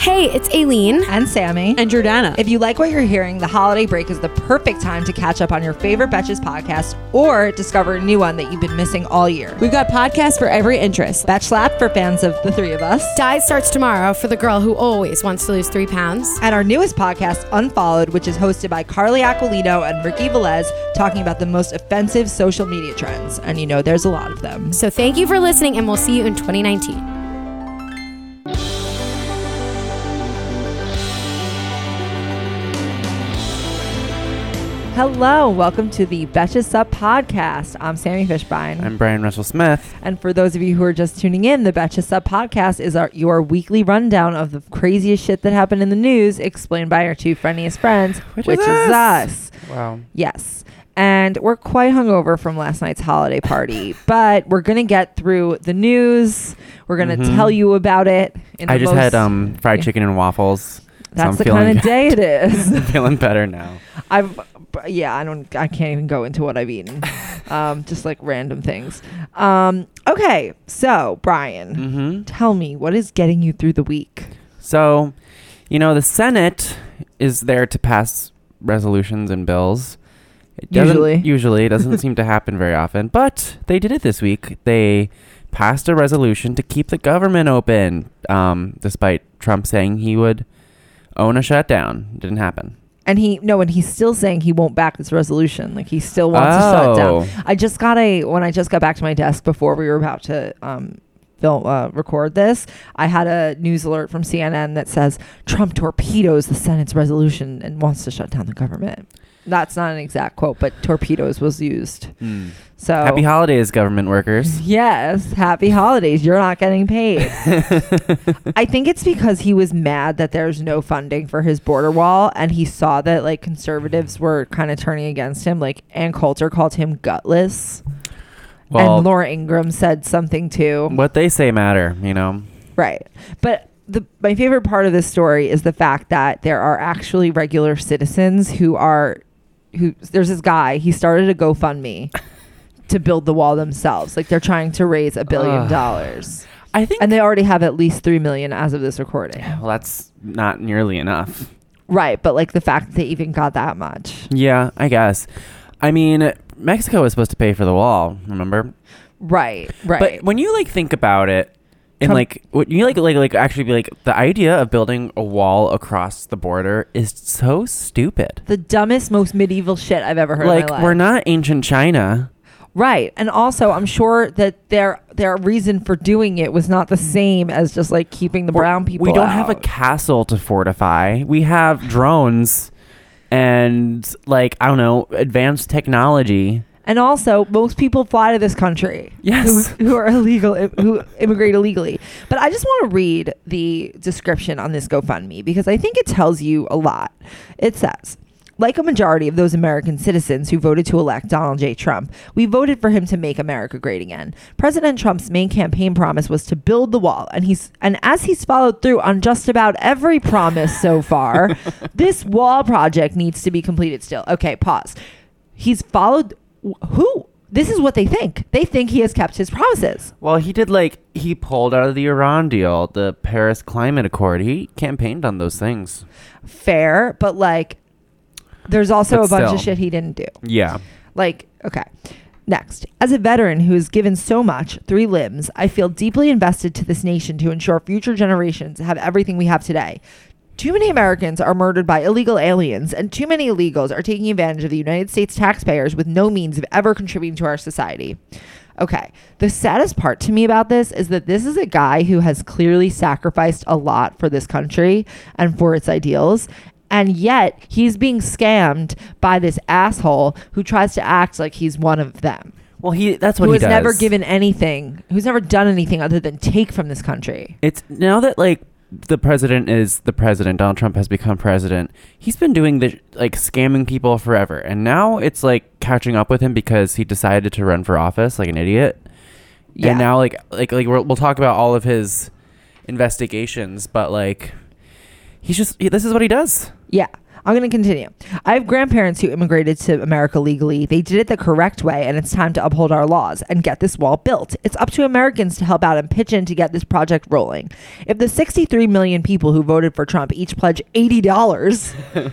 Hey, it's Aleen. and Sami. And Jordana. If you like what you're hearing, the holiday break is the perfect time to catch up on your favorite Betches podcast or discover a new one that you've been missing all year. We've got podcasts for every interest. Betch Slap for fans of the three of us. Diet starts tomorrow for the girl who always wants to lose three pounds. And our newest podcast, Unfollowed, which is hosted by Carly Aquilino and Ricky Velez, talking about the most offensive social media trends. And you know, there's a lot of them. So thank you for listening, and we'll see you in 2019. Hello, welcome to the Betches Sup podcast. I'm Sami Fishbein. I'm Bryan Russell Smith. And for those of you who are just tuning in, the Betches Sup podcast is our your weekly rundown of the craziest shit that happened in the news, explained by our two friendliest friends, which, Which is, is us. Wow. Yes. And we're quite hungover from last night's holiday party, but we're gonna get through the news. We're gonna Mhm. tell you about it. In I the just most- had um fried yeah. chicken and waffles. That's the kind of day it is. I'm feeling better now. I've, yeah, I don't, I can't even go into what I've eaten. um, just like random things. Um, okay, so Bryan, Mm-hmm. tell me what is getting you through the week. So, you know, the Senate is there to pass resolutions and bills. It doesn't- Usually. usually it doesn't seem to happen very often, but they did it this week. They passed a resolution to keep the government open, um, despite Trump saying he would own a shutdown. Didn't happen. And he no, and he's still saying he won't back this resolution. Like he still wants to shut it Oh. down. I just got a when I just got back to my desk before we were about to um film uh, record this. I had a news alert from CNN that says Trump torpedoes the Senate's resolution and wants to shut down the government. That's not an exact quote, but torpedoes was used. Hmm. So Happy holidays, government workers. Yes, happy holidays. You're not getting paid. I think it's because he was mad that there's no funding for his border wall and he saw that like conservatives hmm. were kind of turning against him. Like Ann Coulter called him gutless. Well, and Laura Ingraham said something too. what they say matter, you know. Right. But the my favorite part of this story is the fact that there are actually regular citizens who are who there's this guy, he started a GoFundMe to build the wall themselves. Like they're trying to raise a billion Ugh. dollars. I think And they already have at least 3 million as of this recording. well, that's not nearly enough. Right, but like the fact that they even got that much. Yeah, I guess. I mean, Mexico was supposed to pay for the wall, remember? Right, right. But when you like think about it, and like what you like like like actually be like the idea of building a wall across the border is so stupid. the dumbest, most medieval shit I've ever heard like in my life. we're not ancient China. Right. And also, I'm sure that their their reason for doing it was not the same as just like keeping the We're- brown people We don't have a out. castle to fortify. We have drones and like I don't know, advanced technology. And also, most people fly to this country. Yes. Who, who are illegal, who immigrate illegally. But I just want to read the description on this GoFundMe because I think it tells you a lot. It says, like a majority of those American citizens who voted to elect Donald J. Trump, we voted for him to make America great again. President Trump's main campaign promise was to build the wall, and he's and as he's followed through on just about every promise so far, this wall project needs to be completed still. Okay, pause. He's followed who? This is what they think. They think he has kept his promises. Well, he did like he pulled out of the Iran deal, the Paris Climate Accord. He campaigned on those things. Fair, but like there's also But a bunch still. of shit he didn't do. Yeah. Like, okay. Next, as a veteran who has given so much, three limbs, I feel deeply invested to this nation to ensure future generations have everything we have today. Too many Americans are murdered by illegal aliens, and too many illegals are taking advantage of the United States taxpayers with no means of ever contributing to our society. Okay, the saddest part to me about this is that this is a guy who has clearly sacrificed a lot for this country and for its ideals. And yet he's being scammed by this asshole who tries to act like he's one of them. Well, he that's what Who he has does. never given anything, who's never done anything other than take from this country. It's now that like the president is the president. Donald Trump has become president. He's been doing the like scamming people forever, and now it's like catching up with him because he decided to run for office like an idiot. Yeah. And now like like like we'll, we'll talk about all of his investigations, but like he's just he, this is what he does. Yeah. I'm going to continue. I have grandparents who immigrated to America legally. They did it the correct way, and it's time to uphold our laws and get this wall built. It's up to Americans to help out and pitch in to get this project rolling. If the 63 million people who voted for Trump each pledge $80,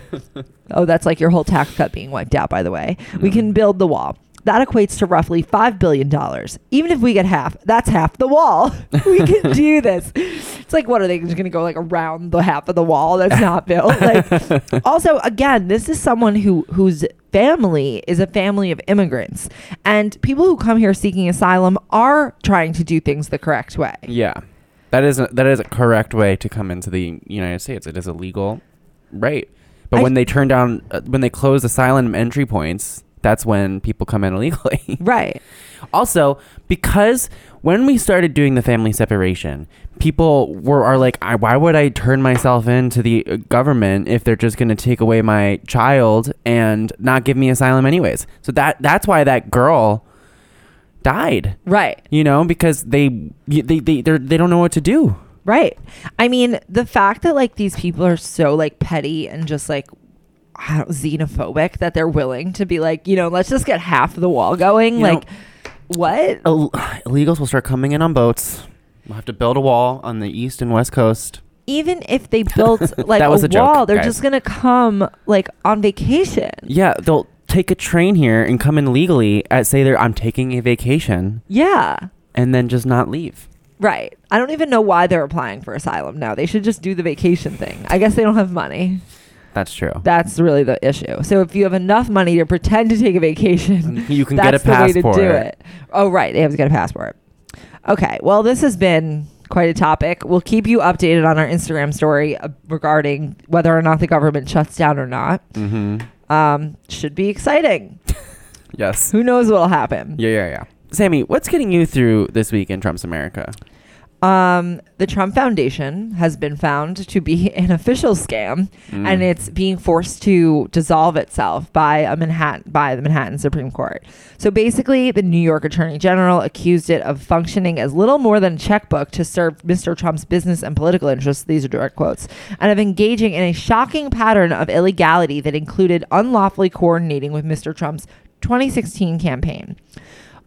oh, that's like your whole tax cut being wiped out, by the way, we can mm-hmm. build the wall. That equates to roughly $5 billion. Even if we get half, that's half the wall. we can do this. It's like, what are they just going to go like around the half of the wall that's not built? Like, also, again, this is someone who whose family is a family of immigrants, and people who come here seeking asylum are trying to do things the correct way. Yeah, that is a, that is a correct way to come into the United States. It is a legal right. But I- when they turn down, uh, when they close asylum entry points, that's when people come in illegally. Right. also, because when we started doing the family separation, people were are like, I, why would I turn myself into the uh, government if they're just going to take away my child and not give me asylum anyways? So that that's why that girl died. Right. You know, because they they they they're, they don't know what to do. Right. I mean, the fact that like these people are so like petty and just like I don't, xenophobic that they're willing to be like, you know, let's just get half the wall going. You like, what? Ill- illegals will start coming in on boats. We'll have to build a wall on the east and west coast. Even if they built like a, a joke, wall, they're guys. just gonna come like on vacation. Yeah, they'll take a train here and come in legally at say they're I'm taking a vacation Yeah. and then just not leave. Right. I don't even know why they're applying for asylum now. They should just do the vacation thing. I guess they don't have money. That's true. That's really the issue. So if you have enough money to pretend to take a vacation, you can that's get a passport. the way to do it. Oh, right. They have to get a passport. Okay. Well, this has been quite a topic. We'll keep you updated on our Instagram story uh, regarding whether or not the government shuts down or not. Mm-hmm. Um, should be exciting. Yes. Who knows what'll happen? Yeah, yeah, yeah. Sami, what's getting you through this week in Trump's America? Um, the Trump Foundation has been found to be an official scam, Mm. and it's being forced to dissolve itself by a Manhattan by the Manhattan Supreme Court. So basically, the New York Attorney General accused it of functioning as little more than a checkbook to serve Mr. Trump's business and political interests. These are direct quotes, and of engaging in a shocking pattern of illegality that included unlawfully coordinating with Mr. Trump's 2016 campaign.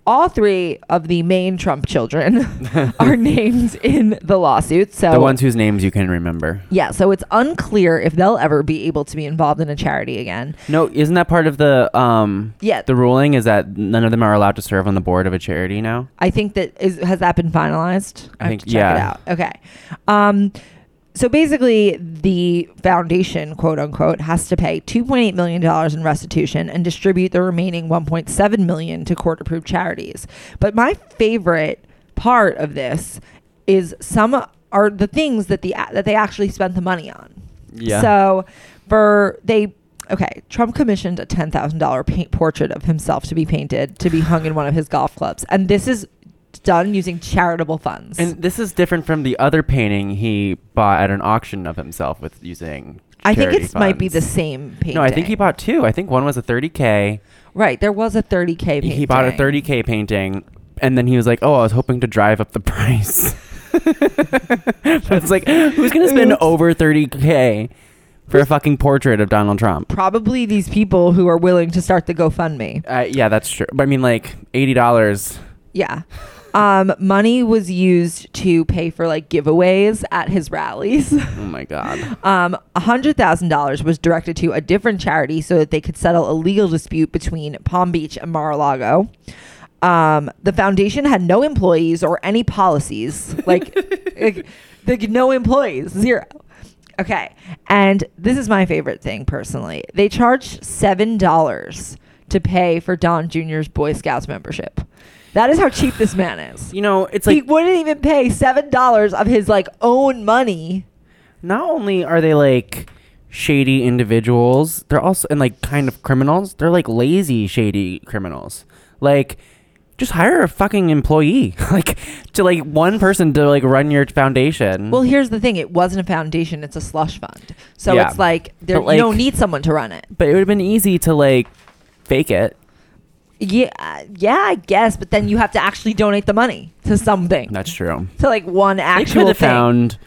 All three of the main Trump children are named in the lawsuit. So the ones whose names you can remember. yeah, so it's unclear if they'll ever be able to be involved in a charity again. No, isn't that part of the um Yeah, the ruling is that none of them are allowed to serve on the board of a charity now? I think that is has that been finalized? I have think- to check it yeah. out. Okay. Um so basically the foundation, quote unquote, has to pay 2.8 million dollars in restitution and distribute the remaining 1.7 million to court approved charities. But my favorite part of this is some are the things that the that they actually spent the money on. Yeah. So for they okay, Trump commissioned a ten thousand dollar paint portrait of himself to be painted to be hung in one of his golf clubs, and this is done using charitable funds. and this is different from the other painting he bought at an auction of himself with using. I think it might be the same painting. No, I think he bought two. I think one was a 30k. right. There was a thirty k painting. He bought a 30k painting, and then he was like, "Oh, I was hoping to drive up the price." it's like, who's gonna spend Oops. over 30k for a fucking portrait of Donald Trump? Probably these people who are willing to start the GoFundMe. Uh, yeah, that's true. But I mean, like eighty dollars. Yeah. Um, money was used to pay for like giveaways at his rallies. Oh my god. Um, $100,000 was directed to a different charity so that they could settle a legal dispute between Palm Beach and Mar-a-Lago. Um, the foundation had no employees or any policies, like, like, like no employees, zero. Okay, and this is my favorite thing personally. They charged seven dollars to pay for Don Jr.'s Boy Scouts membership. That is how cheap this man is. You know, it's like he wouldn't even pay seven dollars of his like own money. not only are they like shady individuals, they're also and like kind of criminals. They're like lazy, shady criminals. Like, just hire a fucking employee, like to like one person to like run your foundation. Well, here's the thing: it wasn't a foundation; it's a slush fund. So Yeah. it's like there But, like- you don't need someone to run it. but it would have been easy to like fake it. Yeah, yeah, I guess. But then you have to actually donate the money to something, That's true. to like one actual thing. found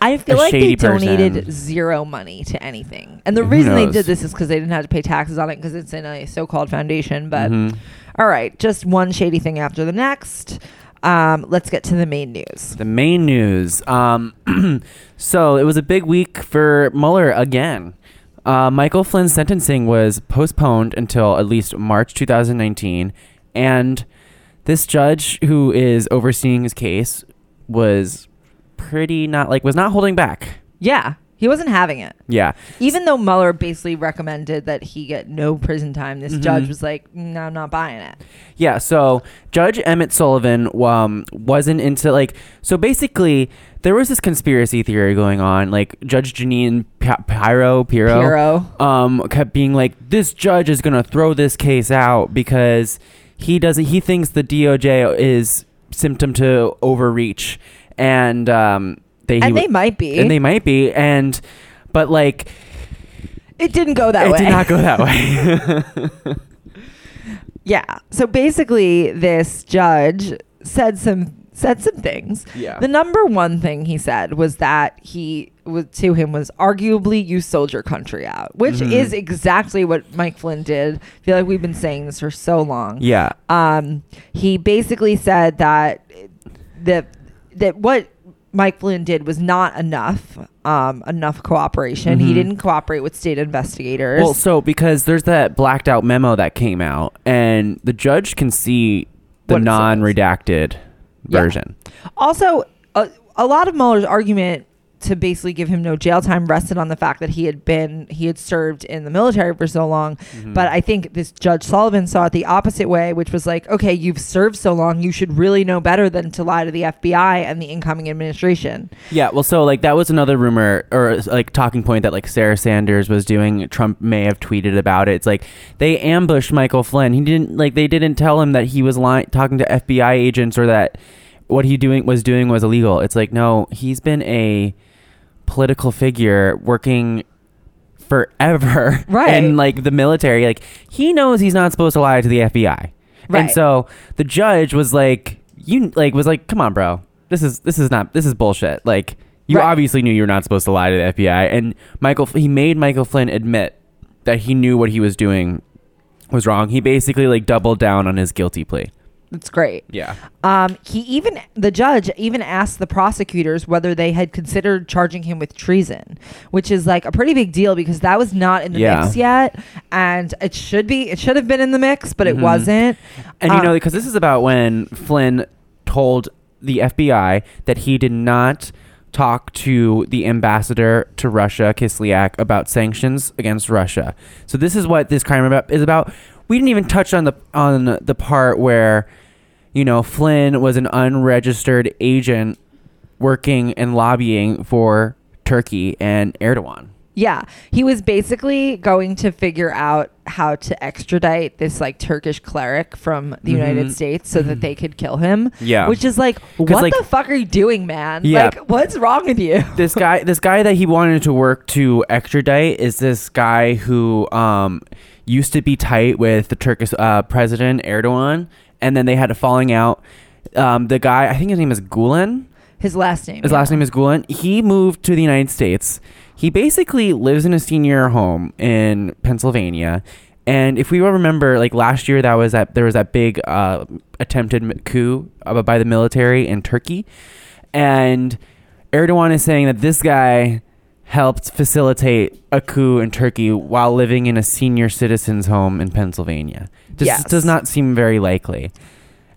I feel a like they shady donated zero money to anything, and the Who reason they knows? did this is because they didn't have to pay taxes on it because it's in a so-called foundation. But Mhm. all right, just one shady thing after the next. Um, let's get to the main news. The main news. Um, so it was a big week for Mueller again. Uh, Michael Flynn's sentencing was postponed until at least March 2019, and this judge who is overseeing his case was pretty not like was not holding back. Yeah, he wasn't having it. Yeah, Even though Mueller basically recommended that he get no prison time, this Mhm. judge was like, "No, I'm not buying it." Yeah, so Judge Emmett Sullivan um, wasn't into like so basically there was this conspiracy theory going on like Judge Jeanine P- Pyro Pirro, Pirro. um kept being like this judge is going to throw this case out because he doesn't he thinks the DOJ is symptom to overreach and um they he and they might be. and they might be and but like it didn't go that it way. It did not go that way. Yeah. So basically, this judge said some said some things. yeah. The number one thing he said was that he was to him was arguably you sold your country out, which Mhm. is exactly what Mike Flynn did. I feel like we've been saying this for so long. yeah. Um, he basically said that that that what Mike Flynn did was not enough, um, enough cooperation. He Mhm. didn't cooperate with state investigators. Well, so because there's that blacked out memo that came out, and the judge can see the What it non-redacted Yeah. version. Also, a, a lot of Mueller's argument to basically give him no jail time rested on the fact that he had been he had served in the military for so long. Mm-hmm. But I think this Judge Sullivan saw it the opposite way, which was like, okay, you've served so long, you should really know better than to lie to the FBI and the incoming administration. Yeah, well, so like that was another rumor or like talking point that like Sarah Sanders was doing. Trump may have tweeted about it. It's like they ambushed Michael Flynn. He didn't like they didn't tell him that he was lying, talking to FBI agents or that what he doing was doing was illegal. It's like no, he's been a political figure working forever Right. in like the military. Like he knows he's not supposed to lie to the FBI. Right. And so the judge was like, you like was like, come on, bro. This is this is not this is bullshit. Like you Right. obviously knew you were not supposed to lie to the FBI. And Michael he made Michael Flynn admit that he knew what he was doing was wrong. He basically like doubled down on his guilty plea. It's great. Yeah. Um, he even the judge even asked the prosecutors whether they had considered charging him with treason, which is like a pretty big deal because that was not in the Yeah. mix yet, and it should be. It should have been in the mix, but it Mhm. wasn't. And you Um, know, because this is about when Flynn told the FBI that he did not talk to the ambassador to Russia, Kislyak, about sanctions against Russia. So this is what this crime about is about. We didn't even touch on the on the part where, you know, Flynn was an unregistered agent working and lobbying for Turkey and Erdogan. Yeah, he was basically going to figure out how to extradite this like Turkish cleric from the United Mhm. States so that they could kill him. Yeah. which is like, what like- the fuck are you doing, man? Yeah. Like, what's wrong with you? this guy this guy that he wanted to work to extradite is this guy who um used to be tight with the Turkish uh, president Erdogan and then they had a falling out. Um the guy I think his name is Gulen. His last name. his yeah. last name is Gulen. He moved to the United States. He basically lives in a senior home in Pennsylvania. And if we remember like last year that was that there was that big uh attempted coup uh, by the military in Turkey. And Erdogan is saying that this guy helped facilitate a coup in Turkey while living in a senior citizen's home in Pennsylvania. This Yes. does not seem very likely.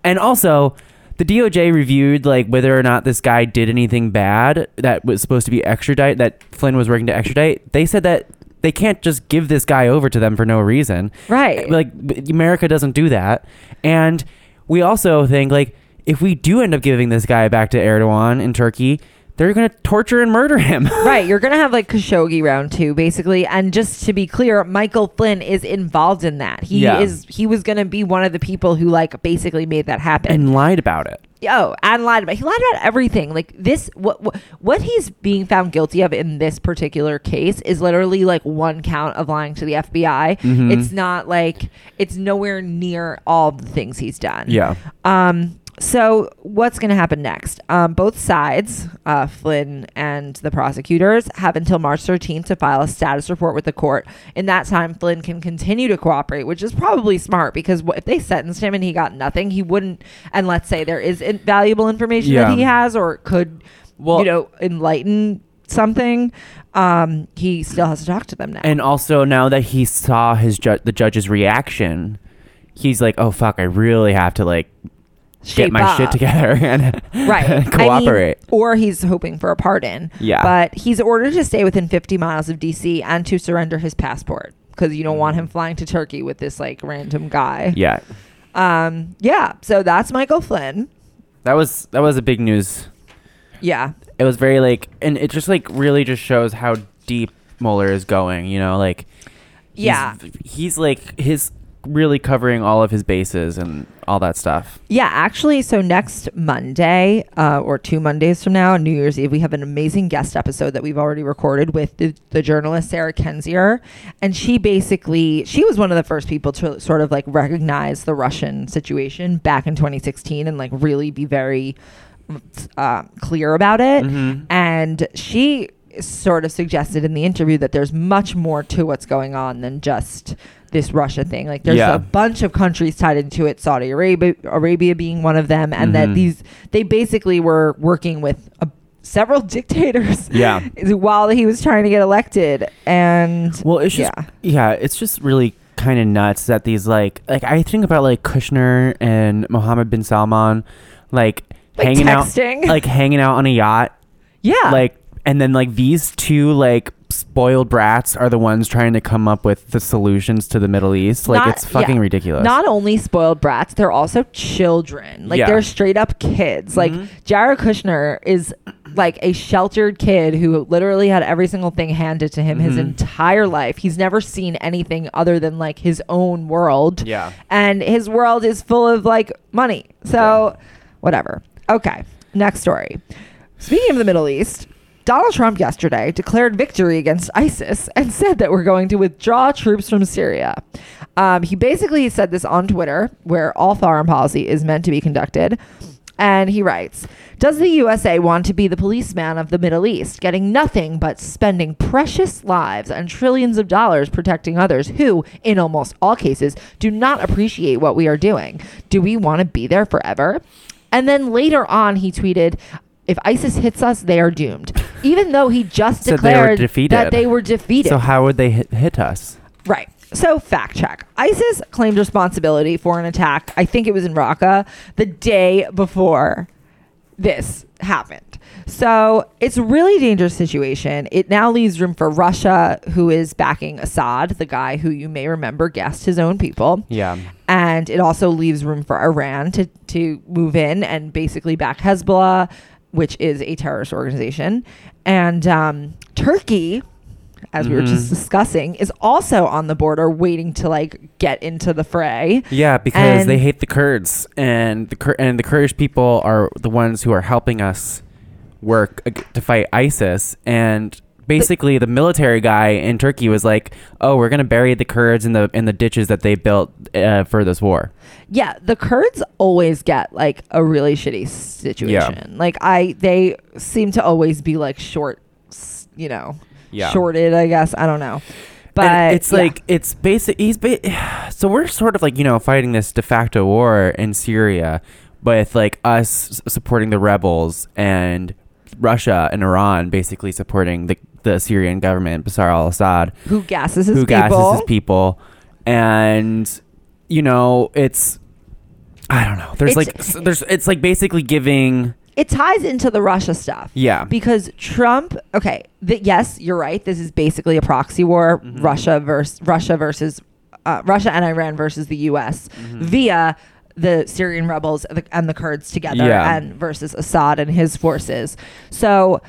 And also, the DOJ reviewed like whether or not this guy did anything bad that was supposed to be extradite that Flynn was working to extradite. They said that they can't just give this guy over to them for no reason Right. like America doesn't do that. And we also think like if we do end up giving this guy back to Erdogan in Turkey, they're going to torture and murder him. right. You're going to have like Khashoggi round two, basically. And just to be clear, Michael Flynn is involved in that. He Yeah. is, he was going to be one of the people who like basically made that happen. and lied about it. Oh, and lied about he lied about everything. Like this, what, what what he's being found guilty of in this particular case is literally like one count of lying to the FBI. Mhm. It's not like it's nowhere near all the things he's done. Yeah. Um. So what's going to happen next? Um, both sides, uh, Flynn and the prosecutors, have until March 13th to file a status report with the court. In that time, Flynn can continue to cooperate, which is probably smart because if they sentenced him and he got nothing, he wouldn't. And let's say there is valuable information Yeah. that he has or could, Well- you know, enlighten something. Um, he still has to talk to them now. And also now that he saw his ju- the judge's reaction, he's like, "Oh fuck, I really have to like get my shit together and right I mean, cooperate." or he's hoping for a pardon Yeah. but he's ordered to stay within 50 miles of dc and to surrender his passport because you don't want him flying to turkey with this like random guy yeah, um yeah so that's michael flynn that was that was a big news. yeah It was very like, and it just like really just shows how deep Mueller is going. You know, like he's- Yeah. he's like his really covering all of his bases and all that stuff. yeah actually so next monday uh, or two mondays from now new year's eve we have an amazing guest episode that we've already recorded with the, the journalist sarah Kendzior and she basically she was one of the first people to sort of like recognize the russian situation back in 2016 and like really be very uh, clear about it Mhm. and she sort of suggested in the interview that there's much more to what's going on than just this Russia thing. Like there's Yeah. a bunch of countries tied into it, Saudi Arabia, Arabia being one of them, and that Mhm. these they basically were working with a, several dictators. Yeah. while he was trying to get elected, and Well, it's just yeah, yeah, it's just really kind of nuts that these like like I think about like Kushner and Mohammed bin Salman, like, Like hanging texting. out, like hanging out on a yacht, yeah, like, and then like these two like spoiled brats are the ones trying to come up with the solutions to the Middle East. Like, Not- it's fucking yeah. ridiculous. Not only spoiled brats, they're also children. Like Yeah. they're straight up kids. Like Mhm. Jared Kushner is like a sheltered kid who literally had every single thing handed to him his Mhm. entire life. He's never seen anything other than like his own world. yeah. And his world is full of like money. So whatever. Okay. Next story. Speaking of the Middle East, Donald Trump yesterday declared victory against ISIS and said that we're going to withdraw troops from Syria. Um, he basically said this on Twitter, where all foreign policy is meant to be conducted. And he writes Does the USA want to be the policeman of the Middle East, getting nothing but spending precious lives and trillions of dollars protecting others who, in almost all cases, do not appreciate what we are doing? Do we want to be there forever? And then later on, he tweeted, if ISIS hits us, they are doomed. Even though he just Said they were declared defeated. that they were defeated. So how would they hit, hit us? Right. So, fact check. ISIS claimed responsibility for an attack, I think it was in Raqqa, the day before this happened. So, it's a really dangerous situation. It now leaves room for Russia, who is backing Assad, the guy who you may remember gassed his own people. Yeah. And it also leaves room for Iran to, to move in and basically back Hezbollah, which is a terrorist organization. And um, Turkey, as we were just Mhm. discussing, is also on the border waiting to like get into the fray. Yeah, because they hate the Kurds, and the Kur- and the Kurdish people are the ones who are helping us work ag- to fight ISIS. And basically, the military guy in Turkey was like, "Oh, we're gonna bury the Kurds in the in the ditches that they built uh, for this war." Yeah, the Kurds always get like a really shitty situation. Like I they seem to always be like short, you know, Yeah. shorted, I guess. I don't know. But And it's yeah. like it's basic. He's ba- so we're sort of like you know fighting this de facto war in Syria, with like us supporting the rebels and Russia and Iran basically supporting the the Syrian government, Bashar al-Assad. who gasses his who people. gasses his people, and you know it's I don't know. There's It's- like there's it's like basically giving it ties into the Russia stuff. yeah Because Trump, okay, th- yes, you're right. This is basically a proxy war, Mhm. Russia versus Russia versus uh, Russia and Iran versus the U.S. Mhm. via the Syrian rebels and the, Kurds together, Yeah. and versus Assad and his forces. So.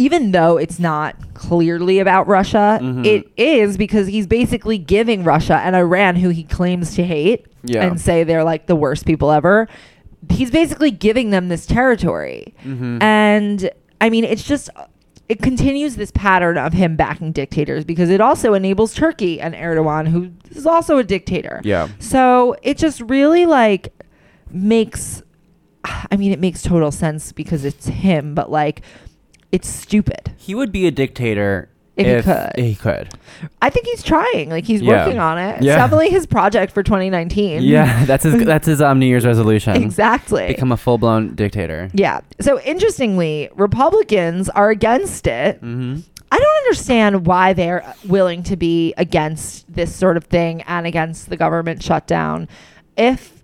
Even though it's not clearly about Russia, Mhm. it is because he's basically giving Russia and Iran, who he claims to hate, Yeah. and say they're like the worst people ever. He's basically giving them this territory. Mhm. And I mean, it's just it continues this pattern of him backing dictators because it also enables Turkey and Erdogan, who is also a dictator. yeah So it just really like makes I mean, it makes total sense because it's him, but like, it's stupid. He would be a dictator If he could. He could. I think he's trying. Like, he's Yeah. working on it. It's Yeah. definitely his project for 2019. Yeah, that's his. That's his um, New Year's resolution. exactly. Become a full blown dictator. yeah. So interestingly, Republicans are against it. Mm-hmm. I don't understand why they're willing to be against this sort of thing and against the government shutdown. If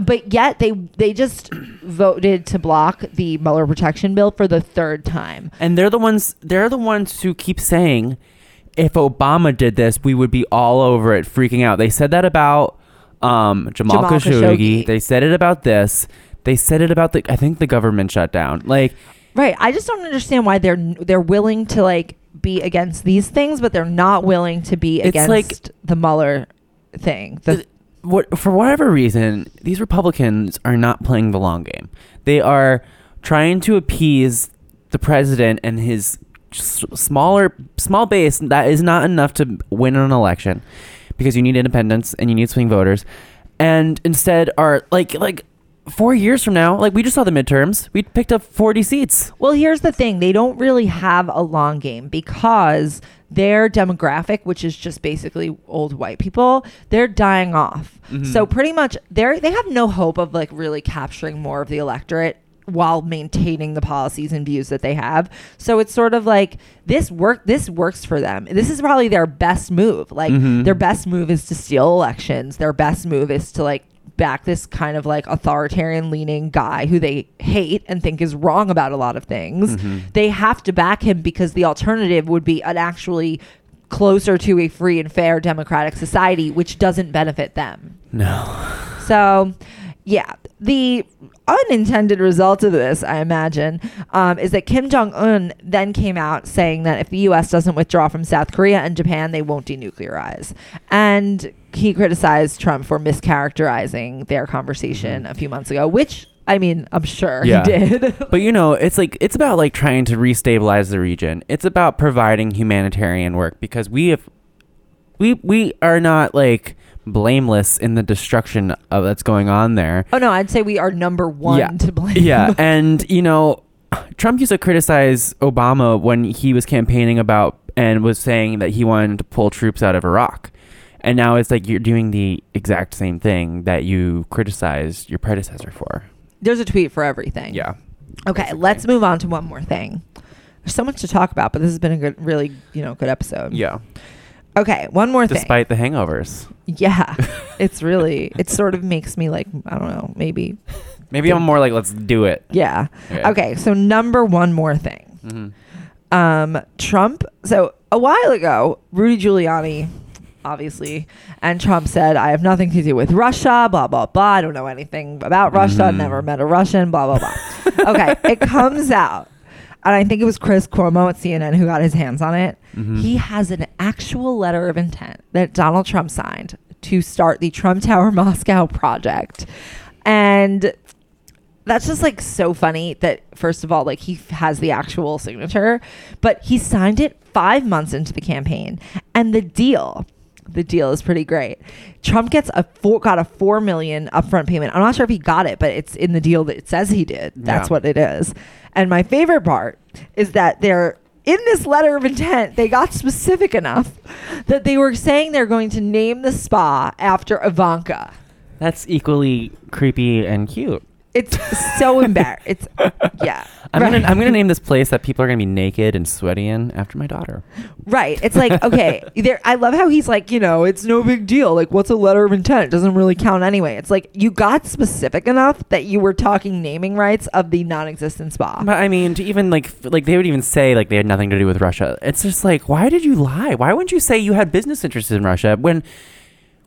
but yet they they just voted to block the Mueller protection bill for the third time. And they're the ones. They're the ones who keep saying, if Obama did this, we would be all over it, freaking out. They said that about um, Jamal, Jamal Khashoggi. Khashoggi. They said it about this. They said it about the. I think the government shutdown. Like Right. I just don't understand why they're they're willing to like be against these things, but they're not willing to be against like- the Mueller thing. The, what for whatever reason, these Republicans are not playing the long game. They are trying to appease the president and his smaller small base. That is not enough to win an election because you need independents and you need swing voters. And instead, are like like four years from now, like we just saw the midterms, we picked up forty seats. Well, here's the thing. They don't really have a long game because their demographic, which is just basically old white people, they're dying off. So pretty much they're they have no hope of like really capturing more of the electorate while maintaining the policies and views that they have. So it's sort of like this work this works for them. This is probably their best move. Like Mhm. their best move is to steal elections. Their best move is to like back this kind of like authoritarian leaning guy who they hate and think is wrong about a lot of things. Mm-hmm. They have to back him because the alternative would be an actually closer to a free and fair democratic society which doesn't benefit them. No, So, yeah, the unintended result of this, I imagine, um, is that Kim Jong Un then came out saying that if the U.S. doesn't withdraw from South Korea and Japan, they won't denuclearize. And he criticized Trump for mischaracterizing their conversation a few months ago, which I mean, I'm sure Yeah. he did. but you know, it's like it's about like trying to restabilize the region. It's about providing humanitarian work because we have we we are not like blameless in the destruction of that's going on there. oh no, I'd say we are number one Yeah. to blame. yeah, and you know, Trump used to criticize Obama when he was campaigning about and was saying that he wanted to pull troops out of Iraq. And now it's like you're doing the exact same thing that you criticized your predecessor for. There's a tweet for everything. Yeah. Okay, basically. let's move on to one more thing. There's so much to talk about, but this has been a good, really, you know, good episode. Yeah. Okay, one more thing. Despite the hangovers. Yeah, it's really, it sort of makes me like, I don't know, maybe. Maybe I'm more like let's do it. Yeah. Okay. Okay, so number one more thing. hmm Um, Trump. So a while ago, Rudy Giuliani, obviously, and Trump said, "I have nothing to do with Russia." Blah blah blah. I don't know anything about Russia. Mhm. Never met a Russian. Blah blah blah. okay, it comes out, and I think it was Chris Cuomo at CNN who got his hands on it. Mhm. He has an actual letter of intent that Donald Trump signed to start the Trump Tower Moscow project, and that's just like so funny that first of all like he has the actual signature but he signed it five months into the campaign and the deal the deal is pretty great trump gets a four got a four million upfront payment i'm not sure if he got it but it's in the deal that it says he did that's Yeah. what it is and my favorite part is that they're in this letter of intent, they got specific enough that they were saying they're going to name the spa after Ivanka. That's equally creepy and cute. It's so embarrassing. It's yeah. I'm right. gonna I'm gonna name this place that people are gonna be naked and sweaty in after my daughter. right. It's like okay. There. I love how he's like, you know, it's no big deal. Like, what's a letter of intent? It doesn't really count anyway. It's like you got specific enough that you were talking naming rights of the non-existent spa. But I mean, to even like like they would even say like they had nothing to do with Russia. It's just like, why did you lie? Why wouldn't you say you had business interests in Russia when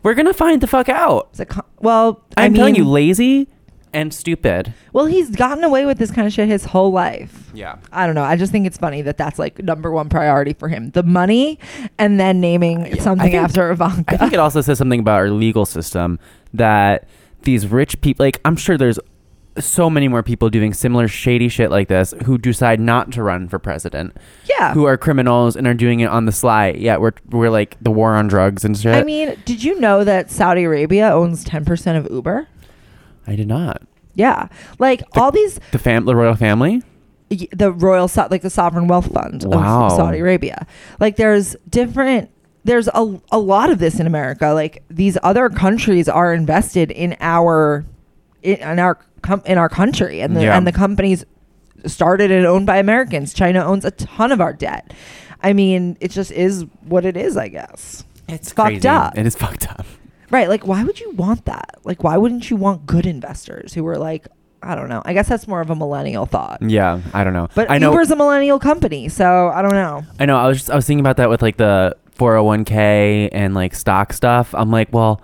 we're gonna find the fuck out? Con- well, I I'm mean, telling you, lazy and stupid. well, he's gotten away with this kind of shit his whole life. Yeah. I don't know. I just think it's funny that that's like number one priority for him: the money, and then naming Yeah, something think- after Ivanka. I think it also says something about our legal system that these rich people, like I'm sure there's so many more people doing similar shady shit like this who decide not to run for president, yeah. who are criminals and are doing it on the sly. Yeah, we're we're like the war on drugs and shit. I mean, did you know that Saudi Arabia owns ten percent of Uber? I did not. Yeah, like all these The fam, the royal family. the royal so- like the sovereign wealth fund Wow. of Saudi Arabia. Like there's different there's a, a lot of this in America. Like these other countries are invested in our in, in our com- in our country and the Yeah. and the companies started and owned by Americans. China owns a ton of our debt. I mean, it just is what it is, I guess. It's fucked crazy. up. It is fucked up. Right. Like, why would you want that? Like, why wouldn't you want good investors who are like, I don't know. I guess that's more of a millennial thought. Yeah, I don't know. But I know. Uber's a millennial company, so I don't know. I know. I was just, I was thinking about that with like the 401k and like stock stuff. I'm like, well,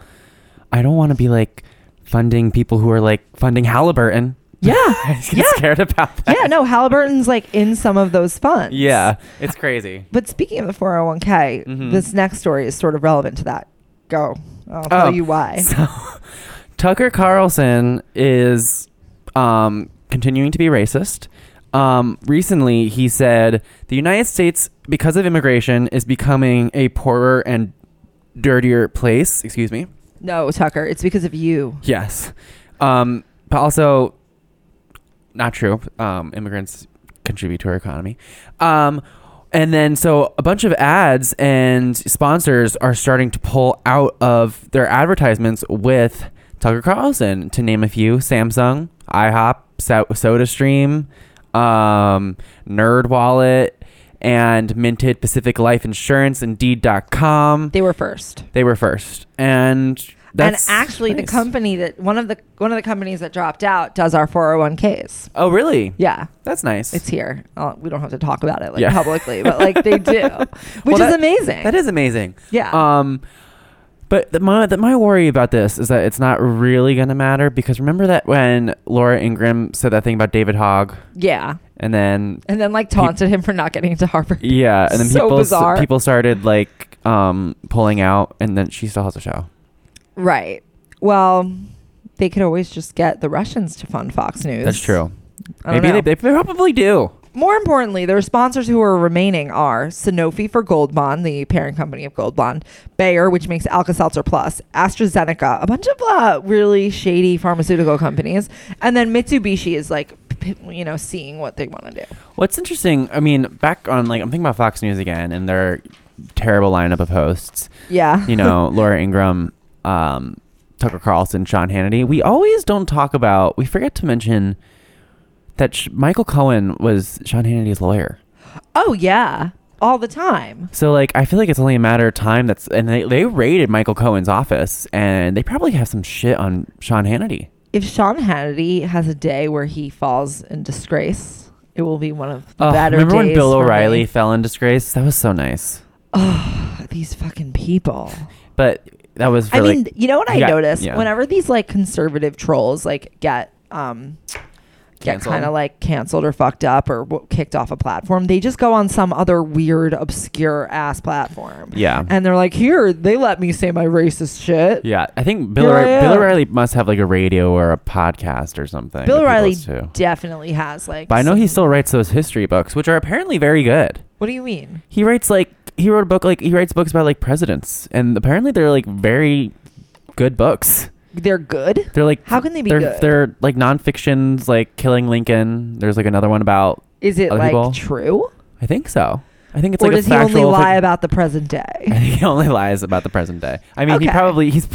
I don't want to be like funding people who are like funding Halliburton. Yeah. I just get Yeah. scared about that. yeah, no, Halliburton's like in some of those funds. Yeah, it's crazy. But speaking of the 401k, Mhm. this next story is sort of relevant to that. Go. I'll Oh. tell you why. So, Tucker Carlson is um, continuing to be racist. Um, recently, he said the United States, because of immigration, is becoming a poorer and dirtier place. Excuse me. No, Tucker, it's because of you. Yes. Um, but also, not true. Um, immigrants contribute to our economy. Um, and then, so a bunch of ads and sponsors are starting to pull out of their advertisements with Tucker Carlson, to name a few Samsung, IHOP, so- SodaStream, um, NerdWallet, and Minted Pacific Life Insurance, Indeed.com. They were first. They were first. And that's and actually the company that one of the one of the companies that dropped out does our 401ks. Oh, really? Yeah. That's nice. It's here. We don't have to talk about it like Yeah. publicly, but like they do, which Well, is amazing. That is amazing. Yeah. Um, but the, my the, my worry about this is that it's not really gonna matter because remember that when Laura Ingraham said that thing about David Hogg, yeah. and then And then like taunted him for not getting into Harvard. yeah, and then So people bizarre. people started like um pulling out, and then she still has a show. Right. Well, they could always just get the Russians to fund Fox News. That's true. I Maybe they, they probably do. More importantly, their sponsors who are remaining are Sanofi for Gold Bond, the parent company of Gold Bond, Bayer, which makes Alka-Seltzer Plus, AstraZeneca, a bunch of uh, really shady pharmaceutical companies, and then Mitsubishi is like, p- you know, seeing what they want to do. What's interesting, I mean, back on like I'm thinking about Fox News again, and their terrible lineup of hosts. Yeah. you know, Laura Ingraham, um, Tucker Carlson, Sean Hannity. We always don't talk about. We forget to mention that Sh- Michael Cohen was Sean Hannity's lawyer. oh yeah, all the time. So like, I feel like it's only a matter of time. That's and they they raided Michael Cohen's office, and they probably have some shit on Sean Hannity. If Sean Hannity has a day where he falls in disgrace, it will be one of the Oh, better remember when Bill O'Reilly me. fell in disgrace? That was so nice. Oh, these fucking people. But that was. I mean, like, you know what I got- noticed? yeah. Whenever these like conservative trolls like get um get kind of like canceled or fucked up or w- kicked off a platform, they just go on some other weird obscure ass platform. yeah. And they're like, "Here, they let me say my racist shit." yeah, I think Bill, I Bill. O'Reilly must have like a radio or a podcast or something. Bill O'Reilly definitely has like But I know he still writes those history books, which are apparently very good. What do you mean? He writes like he wrote a book like he writes books about like presidents, and apparently they're like very good books. They're good? They're like How can they be they're, good? They're like nonfictions, like Killing Lincoln. There's like another one about. Is it Other like people? true? I think so. I think it's or like does he only lie fic- about the present I day? think he only lies about the present day. I mean, he probably he's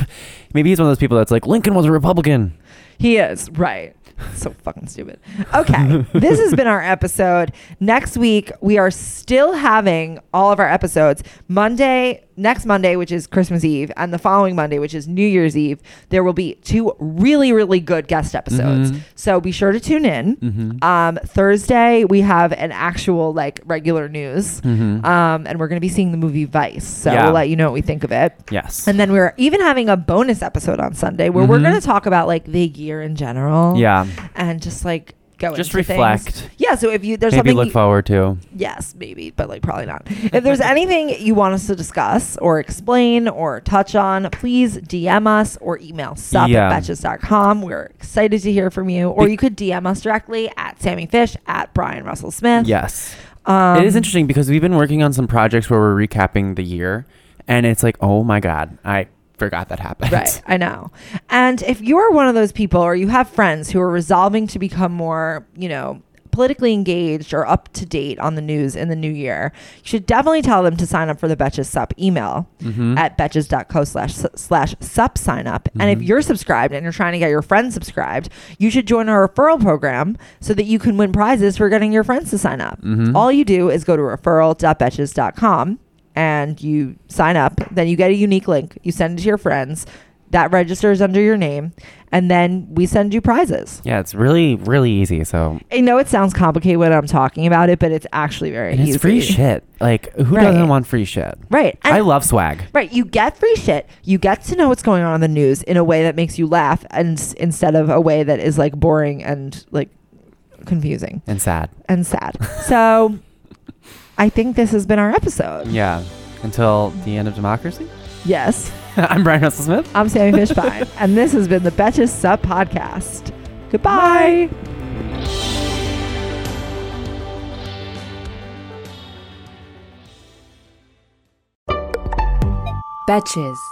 maybe he's one of those people that's like Lincoln was a Republican. He is, right. So fucking stupid. Okay. this has been our episode. Next week, we are still having all of our episodes. Monday, next Monday, which is Christmas Eve, and the following Monday, which is New Year's Eve, there will be two really, really good guest episodes. Mhm. So be sure to tune in. Mm-hmm. Um, Thursday, we have an actual, like, regular news. mm-hmm. Um, and we're going to be seeing the movie Vice. So Yeah. we'll let you know what we think of it. yes. And then we're even having a bonus episode on Sunday where we're Mhm. going to talk about like the year in general. yeah. And just like go Just into things. reflect. Yeah. So if you there's Maybe something look you- forward to. yes, maybe, but like probably not. if there's anything you want us to discuss or explain or touch on, please DM us or email sup Yeah. at betches.com. We're excited to hear from you. Or Be- you could DM us directly at Sami Fish at Bryan Russell Smith. Yes. Um, it is interesting because we've been working on some projects where we're recapping the year, and it's like, oh my god, I forgot that happened. Right, I know. And if you're one of those people or you have friends who are resolving to become more, you know, politically engaged or up to date on the news in the new year, you should definitely tell them to sign up for the Betches Sup email Mhm. at betches.co slash slash sup sign up. And if Mhm. you're subscribed and you're trying to get your friends subscribed, you should join our referral program so that you can win prizes for getting your friends to sign up. Mhm. All you do is go to referral.betches.com and you sign up. Then you get a unique link. You send it to your friends. That registers under your name. And then we send you prizes. Yeah, it's really, really easy. So I know it sounds complicated when I'm talking about it, but it's actually very and easy. it's free shit. Like, who Right. doesn't want free shit? Right. And I love swag. Right, you get free shit. You get to know what's going on in the news in a way that makes you laugh, and s- instead of a way that is like boring and like confusing And sad. and sad. so, I think this has been our episode. Yeah. Until the end of democracy. Yes, I'm Bryan Russell Smith. I'm Sami Fishbein. and this has been the Betches Sup Podcast. Goodbye. Betches.